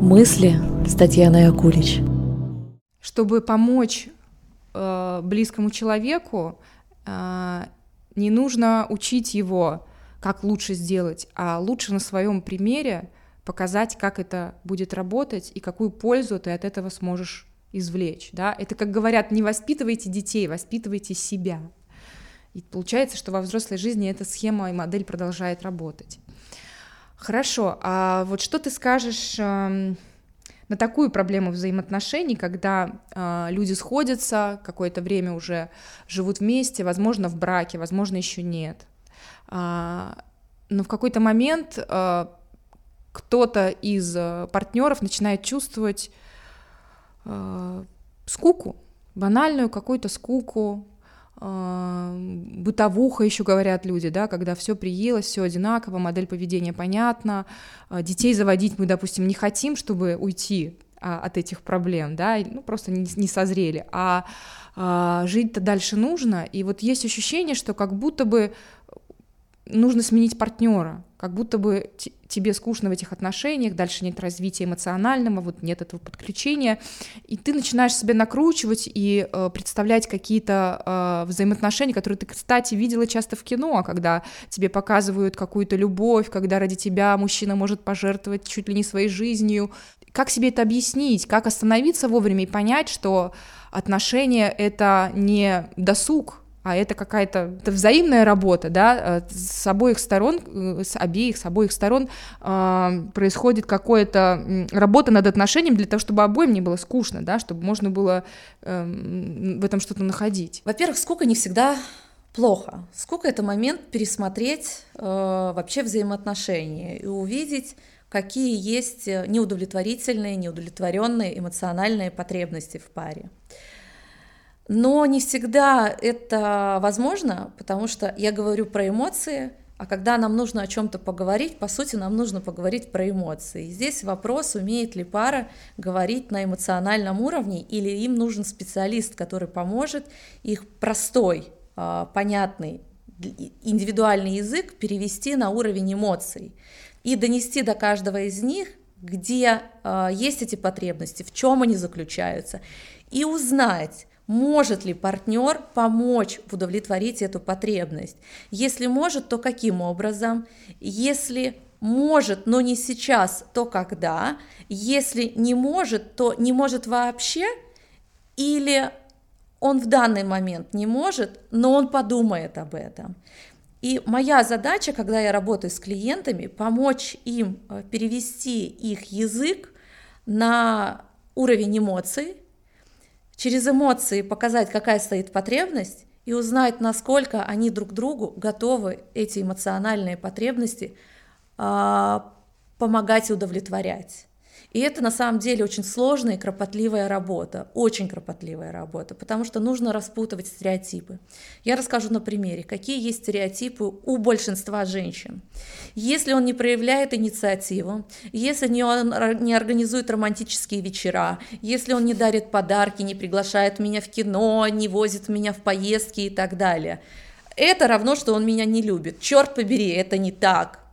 Мысли с Татьяной Акулич. Чтобы помочь э, близкому человеку, э, не нужно учить его, как лучше сделать, а лучше на своем примере показать, как это будет работать и какую пользу ты от этого сможешь извлечь. Да? Это, как говорят, не воспитывайте детей, воспитывайте себя. И получается, что во взрослой жизни эта схема и модель продолжает работать. Хорошо, а вот что ты скажешь э, на такую проблему взаимоотношений, когда э, люди сходятся, какое-то время уже живут вместе, возможно, в браке, возможно, еще нет. Э, но в какой-то момент э, кто-то из э, партнеров начинает чувствовать э, скуку, банальную какую-то скуку, бытовуха еще говорят люди, да, когда все приелось, все одинаково, модель поведения понятна, а, детей заводить мы, допустим, не хотим, чтобы уйти а, от этих проблем, да, ну просто не, не созрели, а, а жить-то дальше нужно, и вот есть ощущение, что как будто бы нужно сменить партнера, как будто бы тебе скучно в этих отношениях, дальше нет развития эмоционального, вот нет этого подключения, и ты начинаешь себя накручивать и э, представлять какие-то э, взаимоотношения, которые ты, кстати, видела часто в кино, когда тебе показывают какую-то любовь, когда ради тебя мужчина может пожертвовать чуть ли не своей жизнью. Как себе это объяснить? Как остановиться вовремя и понять, что отношения — это не досуг, а это какая-то это взаимная работа, да, э, с обоих сторон, э, с обеих, с обоих сторон э, происходит какая-то работа над отношением для того, чтобы обоим не было скучно, да, чтобы можно было э, в этом что-то находить. Во-первых, скука не всегда плохо. Скука — это момент пересмотреть э, вообще взаимоотношения и увидеть, какие есть неудовлетворительные, неудовлетворенные эмоциональные потребности в паре. Но не всегда это возможно, потому что я говорю про эмоции, а когда нам нужно о чем-то поговорить, по сути, нам нужно поговорить про эмоции. И здесь вопрос, умеет ли пара говорить на эмоциональном уровне, или им нужен специалист, который поможет их простой, а, понятный, индивидуальный язык перевести на уровень эмоций и донести до каждого из них, где а, есть эти потребности, в чем они заключаются, и узнать, может ли партнер помочь удовлетворить эту потребность? Если может, то каким образом? Если может, но не сейчас, то когда? Если не может, то не может вообще? Или он в данный момент не может, но он подумает об этом? И моя задача, когда я работаю с клиентами, помочь им э, перевести их язык на уровень эмоций, через эмоции показать, какая стоит потребность, и узнать, насколько они друг другу готовы эти эмоциональные потребности а, помогать удовлетворять. И это на самом деле очень сложная и кропотливая работа, очень кропотливая работа, потому что нужно распутывать стереотипы. Я расскажу на примере, какие есть стереотипы у большинства женщин. Если он не проявляет инициативу, если не он не организует романтические вечера, если он не дарит подарки, не приглашает меня в кино, не возит меня в поездки и так далее, это равно, что он меня не любит. Черт побери, это не так.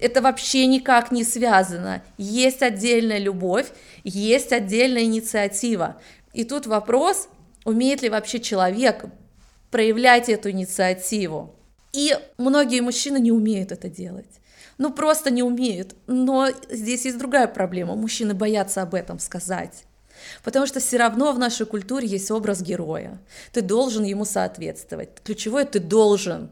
Это вообще никак не связано. Есть отдельная любовь, есть отдельная инициатива. И тут вопрос, умеет ли вообще человек проявлять эту инициативу. И многие мужчины не умеют это делать. Ну, просто не умеют. Но здесь есть другая проблема. Мужчины боятся об этом сказать. Потому что все равно в нашей культуре есть образ героя. Ты должен ему соответствовать. Ключевое – ты должен.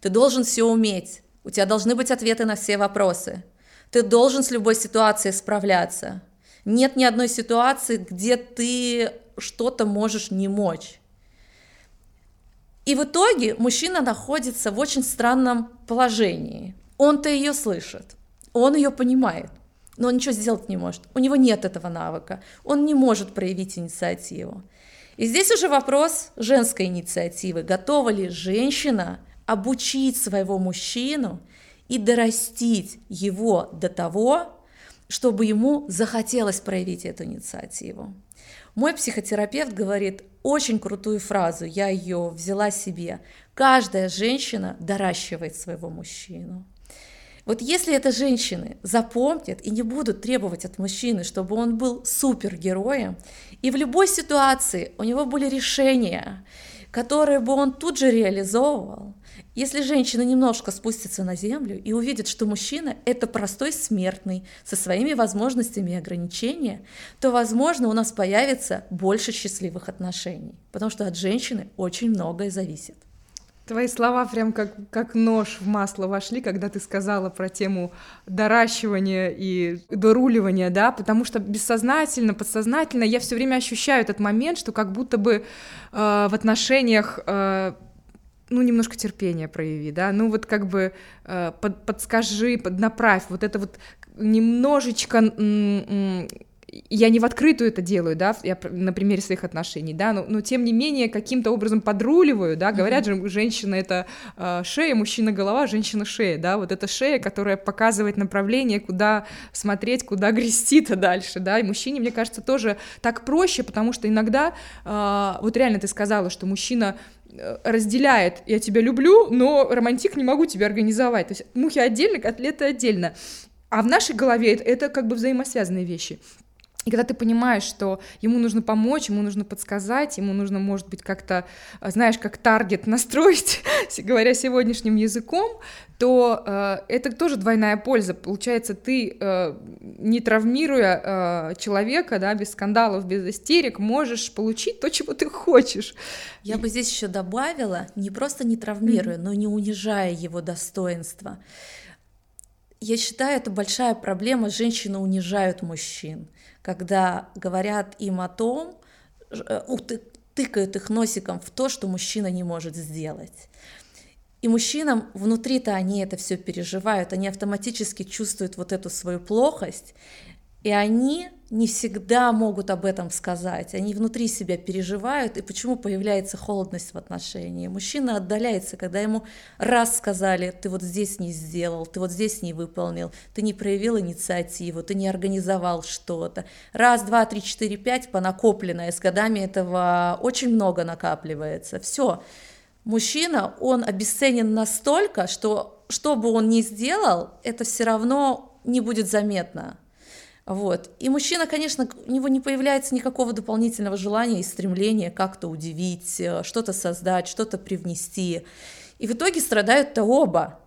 Ты должен все уметь. У тебя должны быть ответы на все вопросы. Ты должен с любой ситуацией справляться. Нет ни одной ситуации, где ты что-то можешь не мочь. И в итоге мужчина находится в очень странном положении. Он-то ее слышит, он ее понимает, но он ничего сделать не может. У него нет этого навыка, он не может проявить инициативу. И здесь уже вопрос женской инициативы. Готова ли женщина обучить своего мужчину и дорастить его до того, чтобы ему захотелось проявить эту инициативу. Мой психотерапевт говорит очень крутую фразу, я ее взяла себе. Каждая женщина доращивает своего мужчину. Вот если это женщины запомнят и не будут требовать от мужчины, чтобы он был супергероем, и в любой ситуации у него были решения, которые бы он тут же реализовывал, если женщина немножко спустится на землю и увидит, что мужчина – это простой смертный со своими возможностями и ограничениями, то, возможно, у нас появится больше счастливых отношений, потому что от женщины очень многое зависит. Твои слова прям как, как нож в масло вошли, когда ты сказала про тему доращивания и доруливания, да, потому что бессознательно, подсознательно я все время ощущаю этот момент, что как будто бы э, в отношениях э, ну, немножко терпения прояви, да, ну, вот как бы э, под, подскажи, поднаправь, вот это вот немножечко я не в открытую это делаю, да, я на примере своих отношений, да, но, но тем не менее каким-то образом подруливаю, да, говорят mm-hmm. же, женщина это э, шея, мужчина голова, женщина шея, да, вот эта шея, которая показывает направление, куда смотреть, куда грести-то дальше, да, и мужчине, мне кажется, тоже так проще, потому что иногда, э, вот реально ты сказала, что мужчина э, разделяет, я тебя люблю, но романтик не могу тебе организовать, то есть мухи отдельно, котлеты отдельно, а в нашей голове это, это как бы взаимосвязанные вещи. И когда ты понимаешь, что ему нужно помочь, ему нужно подсказать, ему нужно, может быть, как-то, э, знаешь, как таргет настроить, говоря сегодняшним языком, то э, это тоже двойная польза. Получается, ты, э, не травмируя э, человека, да, без скандалов, без истерик, можешь получить то, чего ты хочешь. Я бы здесь еще добавила, не просто не травмируя, mm-hmm. но не унижая его достоинства. Я считаю, это большая проблема. Женщины унижают мужчин когда говорят им о том, э, тыкают их носиком в то, что мужчина не может сделать. И мужчинам внутри-то они это все переживают, они автоматически чувствуют вот эту свою плохость, и они не всегда могут об этом сказать. Они внутри себя переживают, и почему появляется холодность в отношении. Мужчина отдаляется, когда ему раз сказали, ты вот здесь не сделал, ты вот здесь не выполнил, ты не проявил инициативу, ты не организовал что-то. Раз, два, три, четыре, пять, понакопленное, с годами этого очень много накапливается. Все. Мужчина, он обесценен настолько, что что бы он ни сделал, это все равно не будет заметно. Вот. И мужчина, конечно, у него не появляется никакого дополнительного желания и стремления как-то удивить, э, что-то создать, что-то привнести. И в итоге страдают-то оба.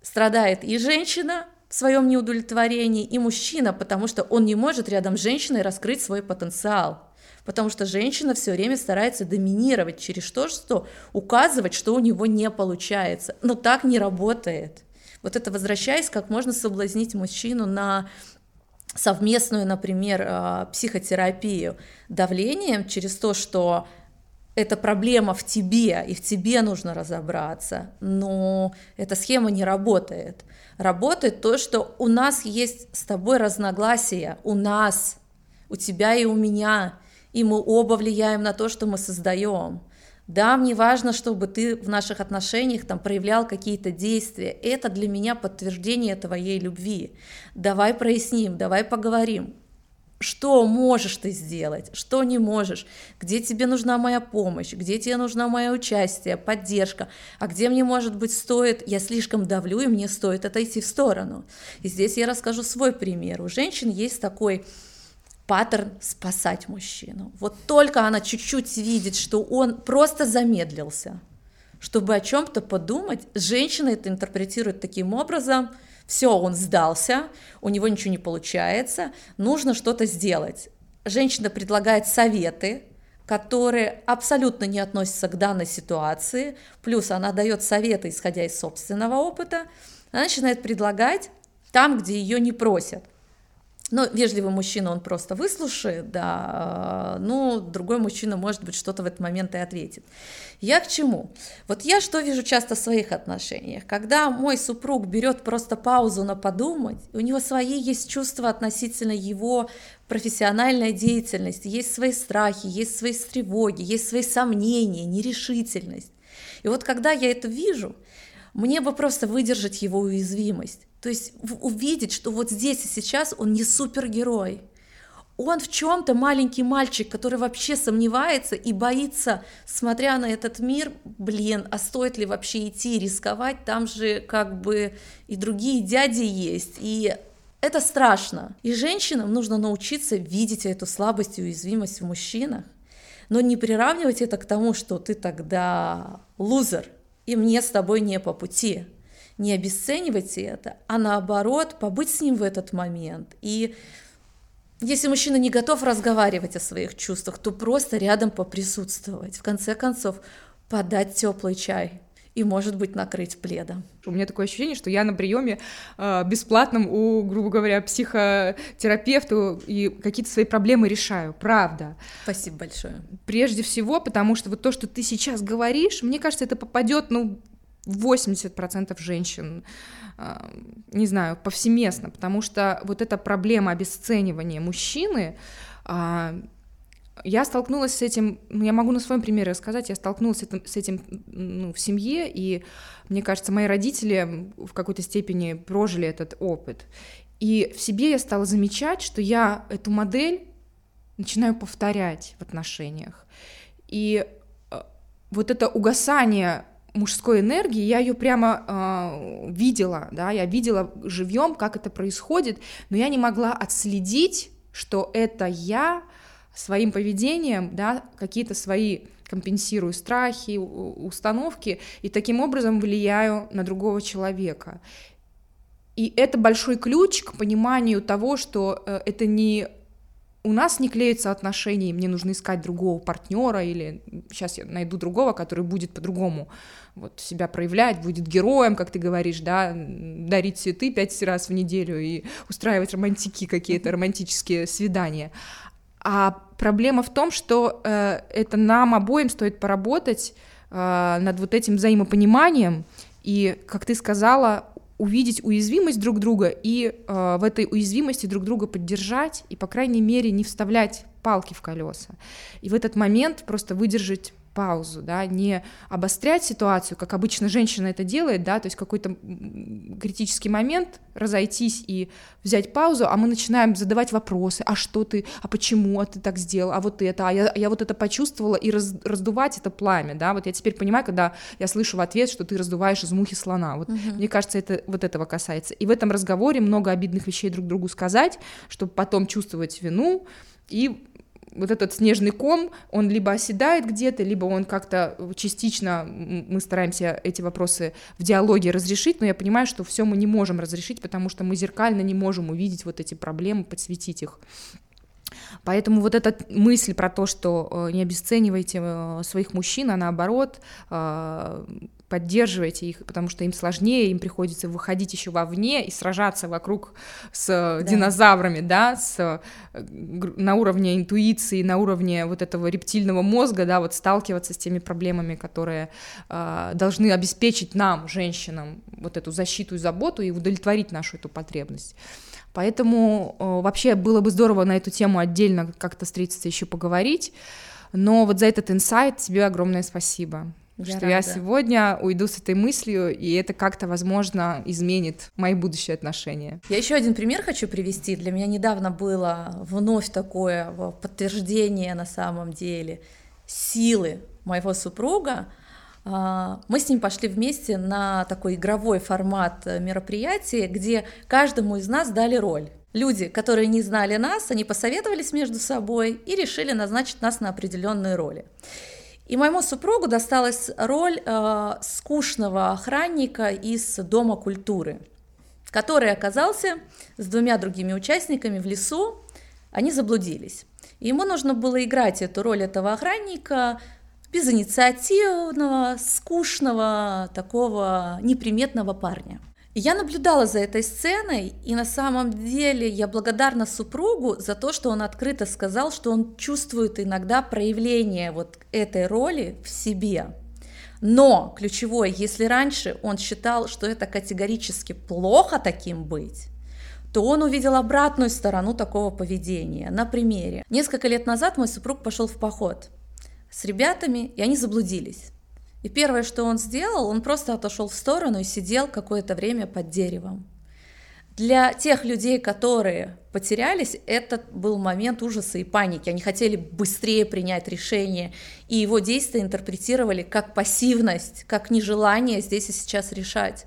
Страдает и женщина в своем неудовлетворении, и мужчина, потому что он не может рядом с женщиной раскрыть свой потенциал. Потому что женщина все время старается доминировать через то, что указывать, что у него не получается. Но так не работает. Вот это возвращаясь, как можно соблазнить мужчину на совместную, например, а, психотерапию давлением через то, что эта проблема в тебе, и в тебе нужно разобраться, но эта схема не работает. Работает то, что у нас есть с тобой разногласия, у нас, у тебя и у меня, и мы оба влияем на то, что мы создаем. Да, мне важно, чтобы ты в наших отношениях там проявлял какие-то действия. Это для меня подтверждение твоей любви. Давай проясним, давай поговорим. Что можешь ты сделать, что не можешь, где тебе нужна моя помощь, где тебе нужна моя участие, поддержка, а где мне, может быть, стоит, я слишком давлю, и мне стоит отойти в сторону. И здесь я расскажу свой пример. У женщин есть такой паттерн спасать мужчину. Вот только она чуть-чуть видит, что он просто замедлился, чтобы о чем-то подумать, женщина это интерпретирует таким образом, все, он сдался, у него ничего не получается, нужно что-то сделать. Женщина предлагает советы, которые абсолютно не относятся к данной ситуации, плюс она дает советы, исходя из собственного опыта, она начинает предлагать там, где ее не просят. Но вежливый мужчина, он просто выслушает, да, ну, другой мужчина, может быть, что-то в этот момент и ответит. Я к чему? Вот я что вижу часто в своих отношениях? Когда мой супруг берет просто паузу на подумать, у него свои есть чувства относительно его профессиональной деятельности, есть свои страхи, есть свои тревоги, есть свои сомнения, нерешительность. И вот когда я это вижу, мне бы просто выдержать его уязвимость. То есть увидеть, что вот здесь и сейчас он не супергерой, он в чем-то маленький мальчик, который вообще сомневается и боится, смотря на этот мир, блин, а стоит ли вообще идти рисковать, там же как бы и другие дяди есть, и это страшно. И женщинам нужно научиться видеть эту слабость и уязвимость в мужчинах, но не приравнивать это к тому, что ты тогда лузер, и мне с тобой не по пути. Не обесценивать это, а наоборот, побыть с ним в этот момент. И если мужчина не готов разговаривать о своих чувствах, то просто рядом поприсутствовать. В конце концов, подать теплый чай, и, может быть, накрыть пледом. У меня такое ощущение, что я на приеме э, бесплатном у, грубо говоря, психотерапевта и какие-то свои проблемы решаю, правда. Спасибо большое. Прежде всего, потому что вот то, что ты сейчас говоришь, мне кажется, это попадет, ну, 80% женщин, э, не знаю, повсеместно, потому что вот эта проблема обесценивания мужчины, э, я столкнулась с этим, ну, я могу на своем примере рассказать, я столкнулась с этим, с этим ну, в семье, и мне кажется, мои родители в какой-то степени прожили этот опыт. И в себе я стала замечать, что я эту модель начинаю повторять в отношениях. И э, вот это угасание мужской энергии, я ее прямо э, видела, да, я видела живьем, как это происходит, но я не могла отследить, что это я своим поведением, да, какие-то свои компенсирую страхи, установки, и таким образом влияю на другого человека. И это большой ключ к пониманию того, что э, это не у нас не клеятся отношения, и мне нужно искать другого партнера, или сейчас я найду другого, который будет по-другому вот, себя проявлять, будет героем, как ты говоришь, да, дарить цветы пять раз в неделю и устраивать романтики какие-то, романтические свидания. А проблема в том, что э, это нам обоим стоит поработать э, над вот этим взаимопониманием и, как ты сказала, увидеть уязвимость друг друга и э, в этой уязвимости друг друга поддержать и, по крайней мере, не вставлять палки в колеса. И в этот момент просто выдержать паузу, да, не обострять ситуацию, как обычно женщина это делает, да, то есть какой-то критический момент разойтись и взять паузу, а мы начинаем задавать вопросы, а что ты, а почему, а ты так сделал, а вот это, а я, я вот это почувствовала, и раз, раздувать это пламя, да, вот я теперь понимаю, когда я слышу в ответ, что ты раздуваешь из мухи слона, вот угу. мне кажется, это вот этого касается, и в этом разговоре много обидных вещей друг другу сказать, чтобы потом чувствовать вину, и вот этот снежный ком, он либо оседает где-то, либо он как-то частично, мы стараемся эти вопросы в диалоге разрешить, но я понимаю, что все мы не можем разрешить, потому что мы зеркально не можем увидеть вот эти проблемы, подсветить их. Поэтому вот эта мысль про то, что э, не обесценивайте э, своих мужчин, а наоборот, э, поддерживайте их, потому что им сложнее, им приходится выходить еще вовне и сражаться вокруг с да. динозаврами, да, с, на уровне интуиции, на уровне вот этого рептильного мозга, да, вот сталкиваться с теми проблемами, которые э, должны обеспечить нам, женщинам, вот эту защиту и заботу и удовлетворить нашу эту потребность. Поэтому э, вообще было бы здорово на эту тему отдельно как-то встретиться, еще поговорить. Но вот за этот инсайт тебе огромное спасибо. Я что рада. я сегодня уйду с этой мыслью, и это как-то, возможно, изменит мои будущие отношения. Я еще один пример хочу привести. Для меня недавно было вновь такое подтверждение на самом деле силы моего супруга. А, мы с ним пошли вместе на такой игровой формат мероприятия, где каждому из нас дали роль. Люди, которые не знали нас, они посоветовались между собой и решили назначить нас на определенные роли. И моему супругу досталась роль э, скучного охранника из Дома культуры, который оказался с двумя другими участниками в лесу. Они заблудились. И ему нужно было играть эту роль этого охранника безинициативного, скучного, такого неприметного парня. Я наблюдала за этой сценой, и на самом деле я благодарна супругу за то, что он открыто сказал, что он чувствует иногда проявление вот этой роли в себе. Но ключевое, если раньше он считал, что это категорически плохо таким быть, то он увидел обратную сторону такого поведения. На примере. Несколько лет назад мой супруг пошел в поход с ребятами, и они заблудились. И первое, что он сделал, он просто отошел в сторону и сидел какое-то время под деревом. Для тех людей, которые потерялись, это был момент ужаса и паники. Они хотели быстрее принять решение, и его действия интерпретировали как пассивность, как нежелание здесь и сейчас решать.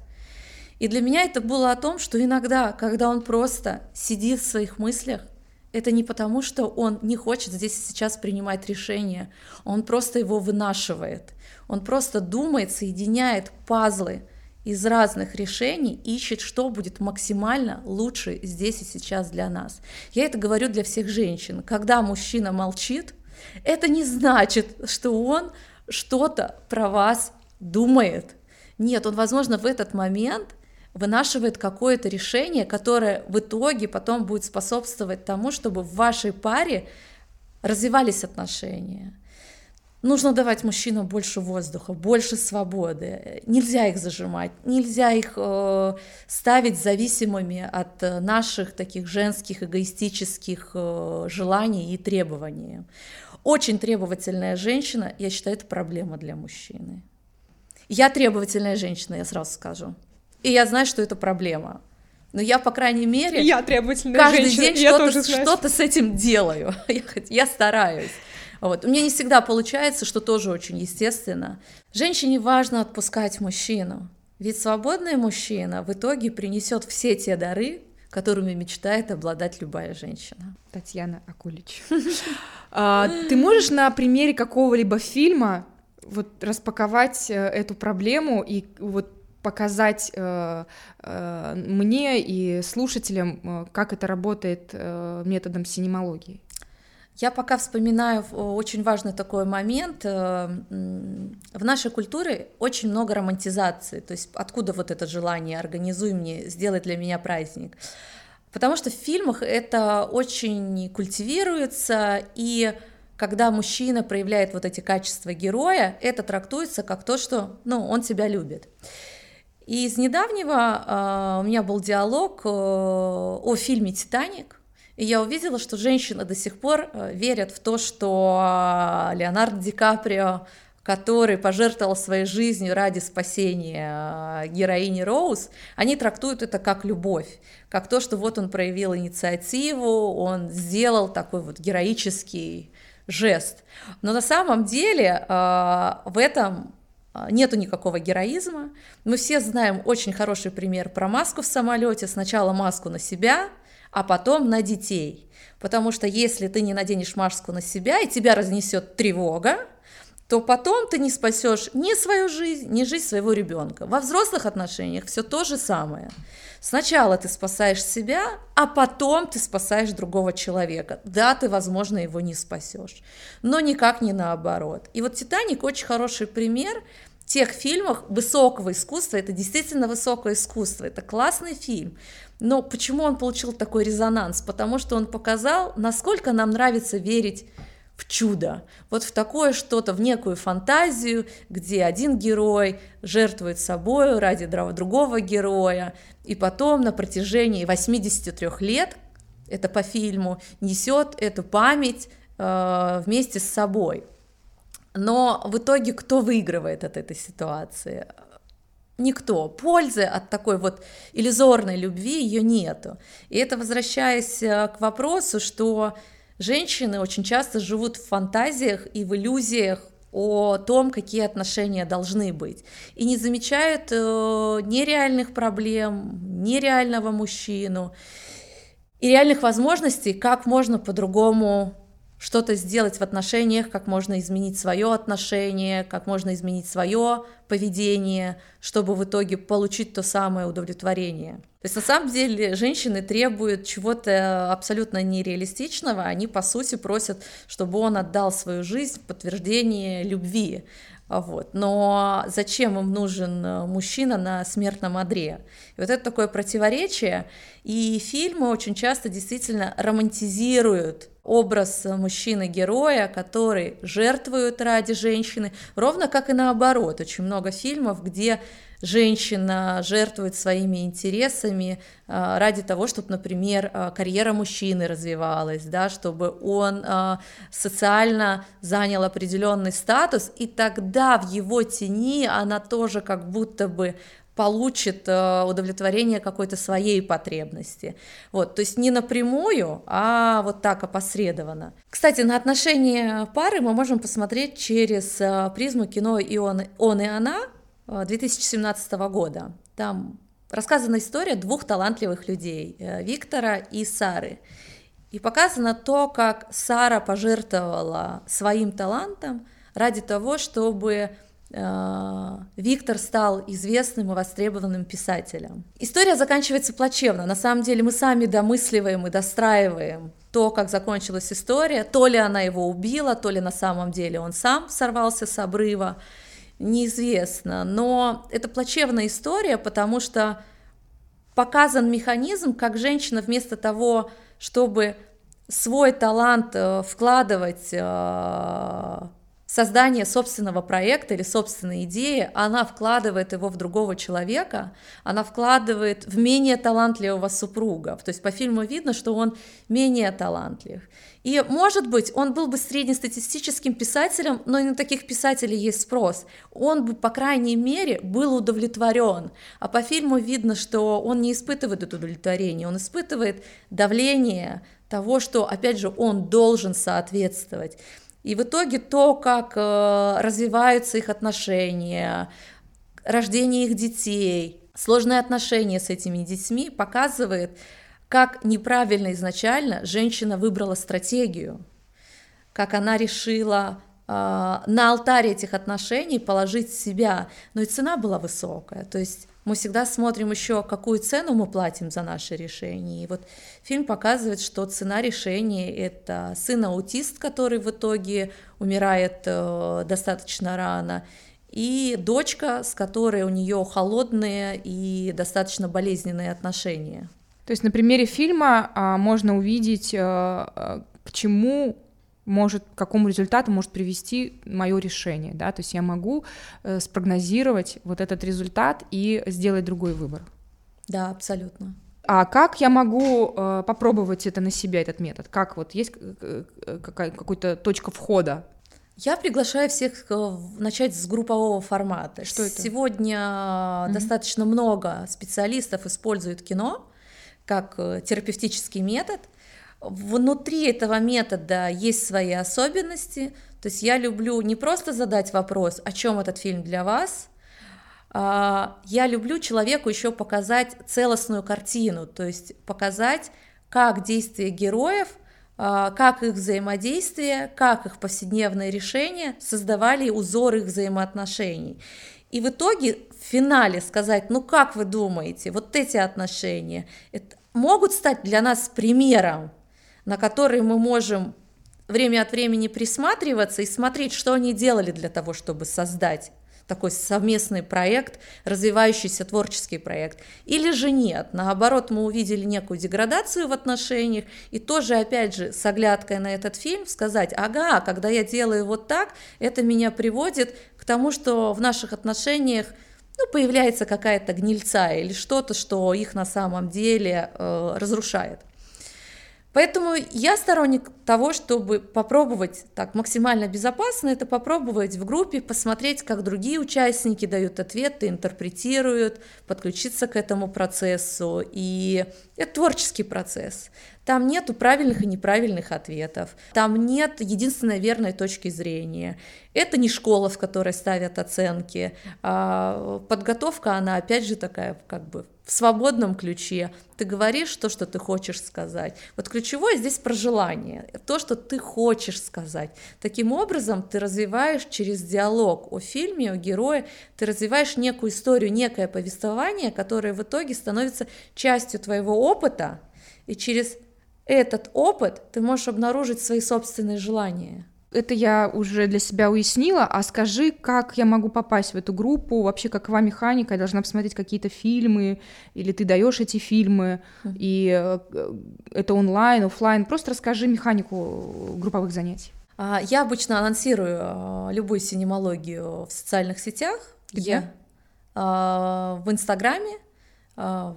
И для меня это было о том, что иногда, когда он просто сидит в своих мыслях, это не потому, что он не хочет здесь и сейчас принимать решение, он просто его вынашивает, он просто думает, соединяет пазлы из разных решений, ищет, что будет максимально лучше здесь и сейчас для нас. Я это говорю для всех женщин. Когда мужчина молчит, это не значит, что он что-то про вас думает. Нет, он, возможно, в этот момент вынашивает какое-то решение, которое в итоге потом будет способствовать тому, чтобы в вашей паре развивались отношения. Нужно давать мужчинам больше воздуха, больше свободы. Нельзя их зажимать, нельзя их э, ставить зависимыми от э, наших таких женских эгоистических э, желаний и требований. Очень требовательная женщина, я считаю, это проблема для мужчины. Я требовательная женщина, я сразу скажу. И я знаю, что это проблема. Но я, по крайней мере, я требовательная каждый женщина, день что-то, что-то с этим делаю. Я, я стараюсь. Вот. У меня не всегда получается, что тоже очень естественно. Женщине важно отпускать мужчину. Ведь свободный мужчина в итоге принесет все те дары, которыми мечтает обладать любая женщина. Татьяна Акулич. А, ты можешь на примере какого-либо фильма вот распаковать э, эту проблему и вот показать э, э, мне и слушателям, как это работает методом синемологии? Я пока вспоминаю очень важный такой момент. Э, в нашей культуре очень много романтизации. То есть откуда вот это желание «организуй мне, сделай для меня праздник». Потому что в фильмах это очень культивируется, и когда мужчина проявляет вот эти качества героя, это трактуется как то, что ну, он тебя любит. И из недавнего э, у меня был диалог э, о фильме «Титаник», и я увидела, что женщины до сих пор э, верят в то, что Леонардо Ди Каприо, который пожертвовал своей жизнью ради спасения героини Роуз, они трактуют это как любовь, как то, что вот он проявил инициативу, он сделал такой вот героический жест. Но на самом деле в этом нету никакого героизма. Мы все знаем очень хороший пример про маску в самолете. Сначала маску на себя, а потом на детей. Потому что если ты не наденешь маску на себя и тебя разнесет тревога, то потом ты не спасешь ни свою жизнь, ни жизнь своего ребенка. Во взрослых отношениях все то же самое. Сначала ты спасаешь себя, а потом ты спасаешь другого человека. Да, ты, возможно, его не спасешь, но никак не наоборот. И вот «Титаник» очень хороший пример тех фильмах высокого искусства. Это действительно высокое искусство, это классный фильм. Но почему он получил такой резонанс? Потому что он показал, насколько нам нравится верить в чудо, вот в такое что-то, в некую фантазию, где один герой жертвует собой ради другого героя, и потом на протяжении 83 лет, это по фильму, несет эту память э, вместе с собой. Но в итоге кто выигрывает от этой ситуации? Никто. Пользы от такой вот иллюзорной любви ее нету. И это возвращаясь э, к вопросу, что Женщины очень часто живут в фантазиях и в иллюзиях о том, какие отношения должны быть, и не замечают э, нереальных проблем, нереального мужчину и реальных возможностей, как можно по-другому что-то сделать в отношениях, как можно изменить свое отношение, как можно изменить свое поведение, чтобы в итоге получить то самое удовлетворение. То есть на самом деле женщины требуют чего-то абсолютно нереалистичного, они по сути просят, чтобы он отдал свою жизнь в подтверждение любви. Вот. Но зачем им нужен э, мужчина на смертном одре? И вот это такое противоречие. И фильмы очень часто действительно романтизируют образ мужчины-героя, который жертвует ради женщины, ровно как и наоборот. Очень много фильмов, где женщина жертвует своими интересами а, ради того, чтобы, например, а, карьера мужчины развивалась, да, чтобы он а, социально занял определенный статус, и тогда в его тени она тоже как будто бы получит удовлетворение какой-то своей потребности. Вот, то есть не напрямую, а вот так опосредованно. Кстати, на отношения пары мы можем посмотреть через призму кино «И он, он и она» 2017 года. Там рассказана история двух талантливых людей, Виктора и Сары. И показано то, как Сара пожертвовала своим талантом ради того, чтобы э, Виктор стал известным и востребованным писателем. История заканчивается плачевно. На самом деле мы сами домысливаем и достраиваем то, как закончилась история, то ли она его убила, то ли на самом деле он сам сорвался с обрыва, неизвестно. Но это плачевная история, потому что показан механизм, как женщина вместо того, чтобы свой талант э, вкладывать э, создание собственного проекта или собственной идеи, она вкладывает его в другого человека, она вкладывает в менее талантливого супруга. То есть по фильму видно, что он менее талантлив. И, может быть, он был бы среднестатистическим писателем, но и на таких писателей есть спрос. Он бы, по крайней мере, был удовлетворен. А по фильму видно, что он не испытывает это удовлетворение, он испытывает давление того, что, опять же, он должен соответствовать. И в итоге то, как э, развиваются их отношения, рождение их детей, сложные отношения с этими детьми показывает, как неправильно изначально женщина выбрала стратегию, как она решила э, на алтарь этих отношений положить себя, но и цена была высокая, то есть мы всегда смотрим еще, какую цену мы платим за наши решения. И вот фильм показывает, что цена решения – это сын-аутист, который в итоге умирает э, достаточно рано, и дочка, с которой у нее холодные и достаточно болезненные отношения. То есть на примере фильма а, можно увидеть, а, к чему может, к какому результату может привести мое решение, да, то есть я могу э, спрогнозировать вот этот результат и сделать другой выбор. Да, абсолютно. А как я могу э, попробовать это на себя, этот метод? Как вот есть э, какая, какая-то точка входа? Я приглашаю всех э, начать с группового формата. Что это? Сегодня mm-hmm. достаточно много специалистов используют кино как э, терапевтический метод. Внутри этого метода есть свои особенности. То есть я люблю не просто задать вопрос, о чем этот фильм для вас, а я люблю человеку еще показать целостную картину, то есть показать, как действия героев, а, как их взаимодействие, как их повседневные решения создавали узор их взаимоотношений. И в итоге в финале сказать, ну как вы думаете, вот эти отношения это могут стать для нас примером, на который мы можем время от времени присматриваться и смотреть, что они делали для того, чтобы создать такой совместный проект, развивающийся творческий проект. Или же нет, наоборот, мы увидели некую деградацию в отношениях, и тоже, опять же, с оглядкой на этот фильм сказать, ага, когда я делаю вот так, это меня приводит к тому, что в наших отношениях ну, появляется какая-то гнильца или что-то, что их на самом деле э, разрушает. Поэтому я сторонник того, чтобы попробовать так максимально безопасно, это попробовать в группе, посмотреть, как другие участники дают ответы, интерпретируют, подключиться к этому процессу. И это творческий процесс. Там нету правильных и неправильных ответов. Там нет единственной верной точки зрения. Это не школа, в которой ставят оценки. А подготовка, она опять же такая как бы в свободном ключе. Ты говоришь то, что ты хочешь сказать. Вот ключевое здесь про желание, то, что ты хочешь сказать. Таким образом, ты развиваешь через диалог о фильме, о герое, ты развиваешь некую историю, некое повествование, которое в итоге становится частью твоего опыта, и через этот опыт ты можешь обнаружить свои собственные желания это я уже для себя уяснила, а скажи, как я могу попасть в эту группу, вообще какова механика, я должна посмотреть какие-то фильмы, или ты даешь эти фильмы, mm-hmm. и э, это онлайн, офлайн, просто расскажи механику групповых занятий. А, я обычно анонсирую а, любую синемологию в социальных сетях. Где? А, в Инстаграме, в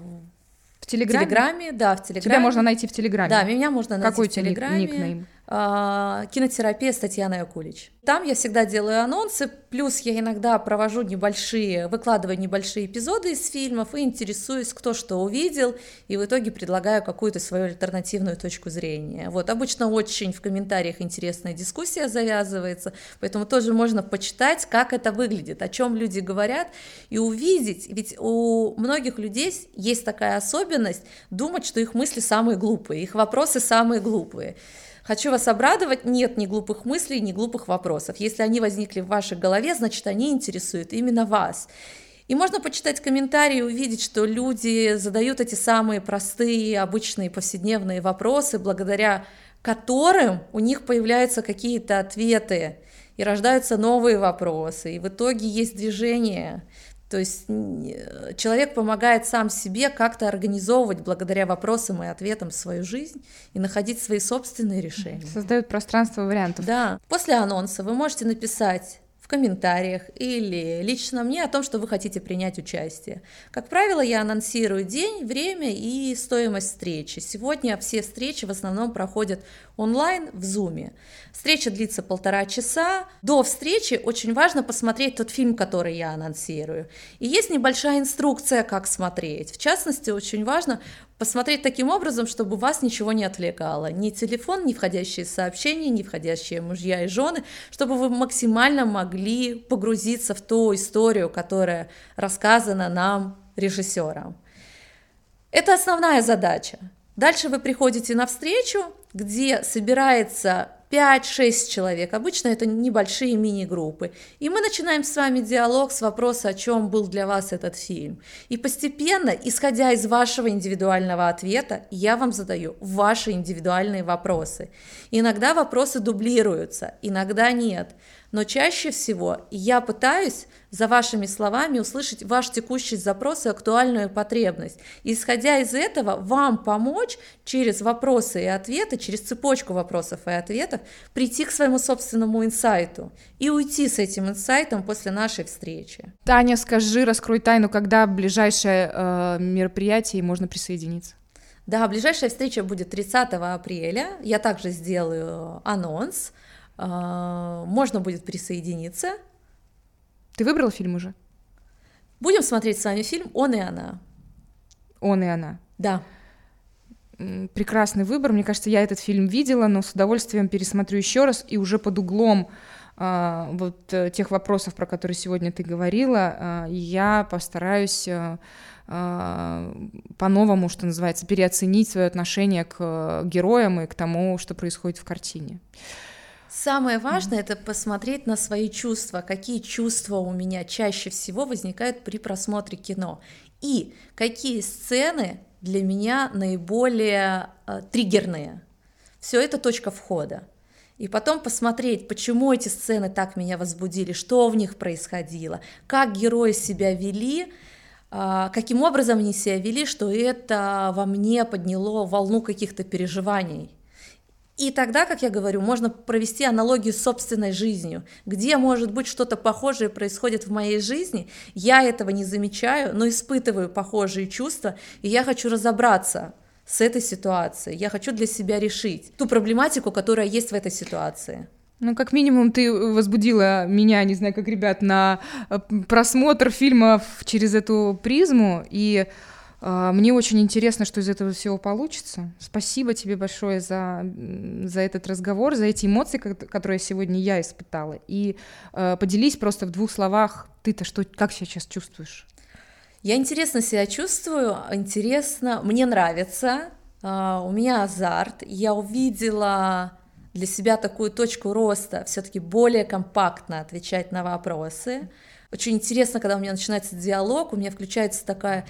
Телеграме? В Телеграме, да, в Телеграме. Тебя можно найти в Телеграме? Да, меня можно найти Какой в Телеграме. Какой никнейм? А, кинотерапия с Татьяной Акулич. Там я всегда делаю анонсы, плюс я иногда провожу небольшие, выкладываю небольшие эпизоды из фильмов и интересуюсь, кто что увидел, и в итоге предлагаю какую-то свою альтернативную точку зрения. Вот, обычно очень в комментариях интересная дискуссия завязывается, поэтому тоже можно почитать, как это выглядит, о чем люди говорят, и увидеть, ведь у многих людей есть такая особенность думать, что их мысли самые глупые, их вопросы самые глупые. Хочу вас обрадовать, нет ни глупых мыслей, ни глупых вопросов. Если они возникли в вашей голове, значит, они интересуют именно вас. И можно почитать комментарии и увидеть, что люди задают эти самые простые, обычные, повседневные вопросы, благодаря которым у них появляются какие-то ответы и рождаются новые вопросы, и в итоге есть движение. То есть человек помогает сам себе как-то организовывать благодаря вопросам и ответам свою жизнь и находить свои собственные решения. Создают пространство вариантов. Да. После анонса вы можете написать в комментариях или лично мне о том, что вы хотите принять участие. Как правило, я анонсирую день, время и стоимость встречи. Сегодня все встречи в основном проходят онлайн в Zoom. Встреча длится полтора часа. До встречи очень важно посмотреть тот фильм, который я анонсирую. И есть небольшая инструкция, как смотреть. В частности, очень важно посмотреть таким образом, чтобы вас ничего не отвлекало. Ни телефон, ни входящие сообщения, ни входящие мужья и жены, чтобы вы максимально могли погрузиться в ту историю, которая рассказана нам режиссером. Это основная задача. Дальше вы приходите на встречу, где собирается 5-6 человек, обычно это небольшие мини-группы. И мы начинаем с вами диалог с вопроса, о чем был для вас этот фильм. И постепенно, исходя из вашего индивидуального ответа, я вам задаю ваши индивидуальные вопросы. Иногда вопросы дублируются, иногда нет. Но чаще всего я пытаюсь за вашими словами услышать ваш текущий запрос и актуальную потребность. И, исходя из этого, вам помочь через вопросы и ответы, через цепочку вопросов и ответов прийти к своему собственному инсайту и уйти с этим инсайтом после нашей встречи. Таня, скажи, раскрой тайну, когда ближайшее э, мероприятие и можно присоединиться? Да, ближайшая встреча будет 30 апреля. Я также сделаю анонс. Э, можно будет присоединиться. Ты выбрал фильм уже? Будем смотреть с вами фильм «Он и она». «Он и она». Да. Прекрасный выбор. Мне кажется, я этот фильм видела, но с удовольствием пересмотрю еще раз и уже под углом а, вот э, тех вопросов, про которые сегодня ты говорила, а, я постараюсь а, а, по-новому, что называется, переоценить свое отношение к героям и к тому, что происходит в картине. Самое важное mm-hmm. это посмотреть на свои чувства, какие чувства у меня чаще всего возникают при просмотре кино и какие сцены для меня наиболее э, триггерные. Все это точка входа. И потом посмотреть, почему эти сцены так меня возбудили, что в них происходило, как герои себя вели, э, каким образом они себя вели, что это во мне подняло волну каких-то переживаний. И тогда, как я говорю, можно провести аналогию с собственной жизнью, где, может быть, что-то похожее происходит в моей жизни, я этого не замечаю, но испытываю похожие чувства, и я хочу разобраться с этой ситуацией, я хочу для себя решить ту проблематику, которая есть в этой ситуации. Ну, как минимум, ты возбудила меня, не знаю, как ребят, на э, просмотр фильмов через эту призму, и мне очень интересно, что из этого всего получится. Спасибо тебе большое за, за этот разговор, за эти эмоции, которые сегодня я испытала. И э, поделись просто в двух словах, ты-то что, как сейчас чувствуешь? Я интересно себя чувствую, интересно, мне нравится, э, у меня азарт, я увидела для себя такую точку роста, все-таки более компактно отвечать на вопросы. Очень интересно, когда у меня начинается диалог, у меня включается такая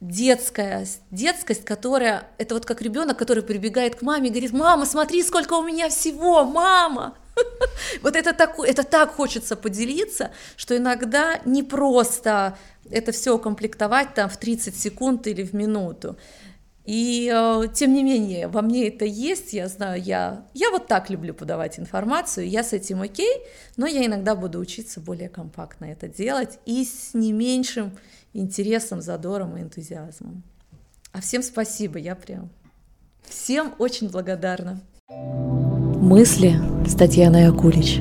детская детскость, которая это вот как ребенок, который прибегает к маме и говорит, мама, смотри, сколько у меня всего, мама. Вот это так, это так хочется поделиться, что иногда не просто это все укомплектовать там в 30 секунд или в минуту. И э, тем не менее, во мне это есть, я знаю, я, я вот так люблю подавать информацию, я с этим окей, но я иногда буду учиться более компактно это делать и с не меньшим интересом, задором и энтузиазмом. А всем спасибо, я прям всем очень благодарна. Мысли с Татьяной Акулич.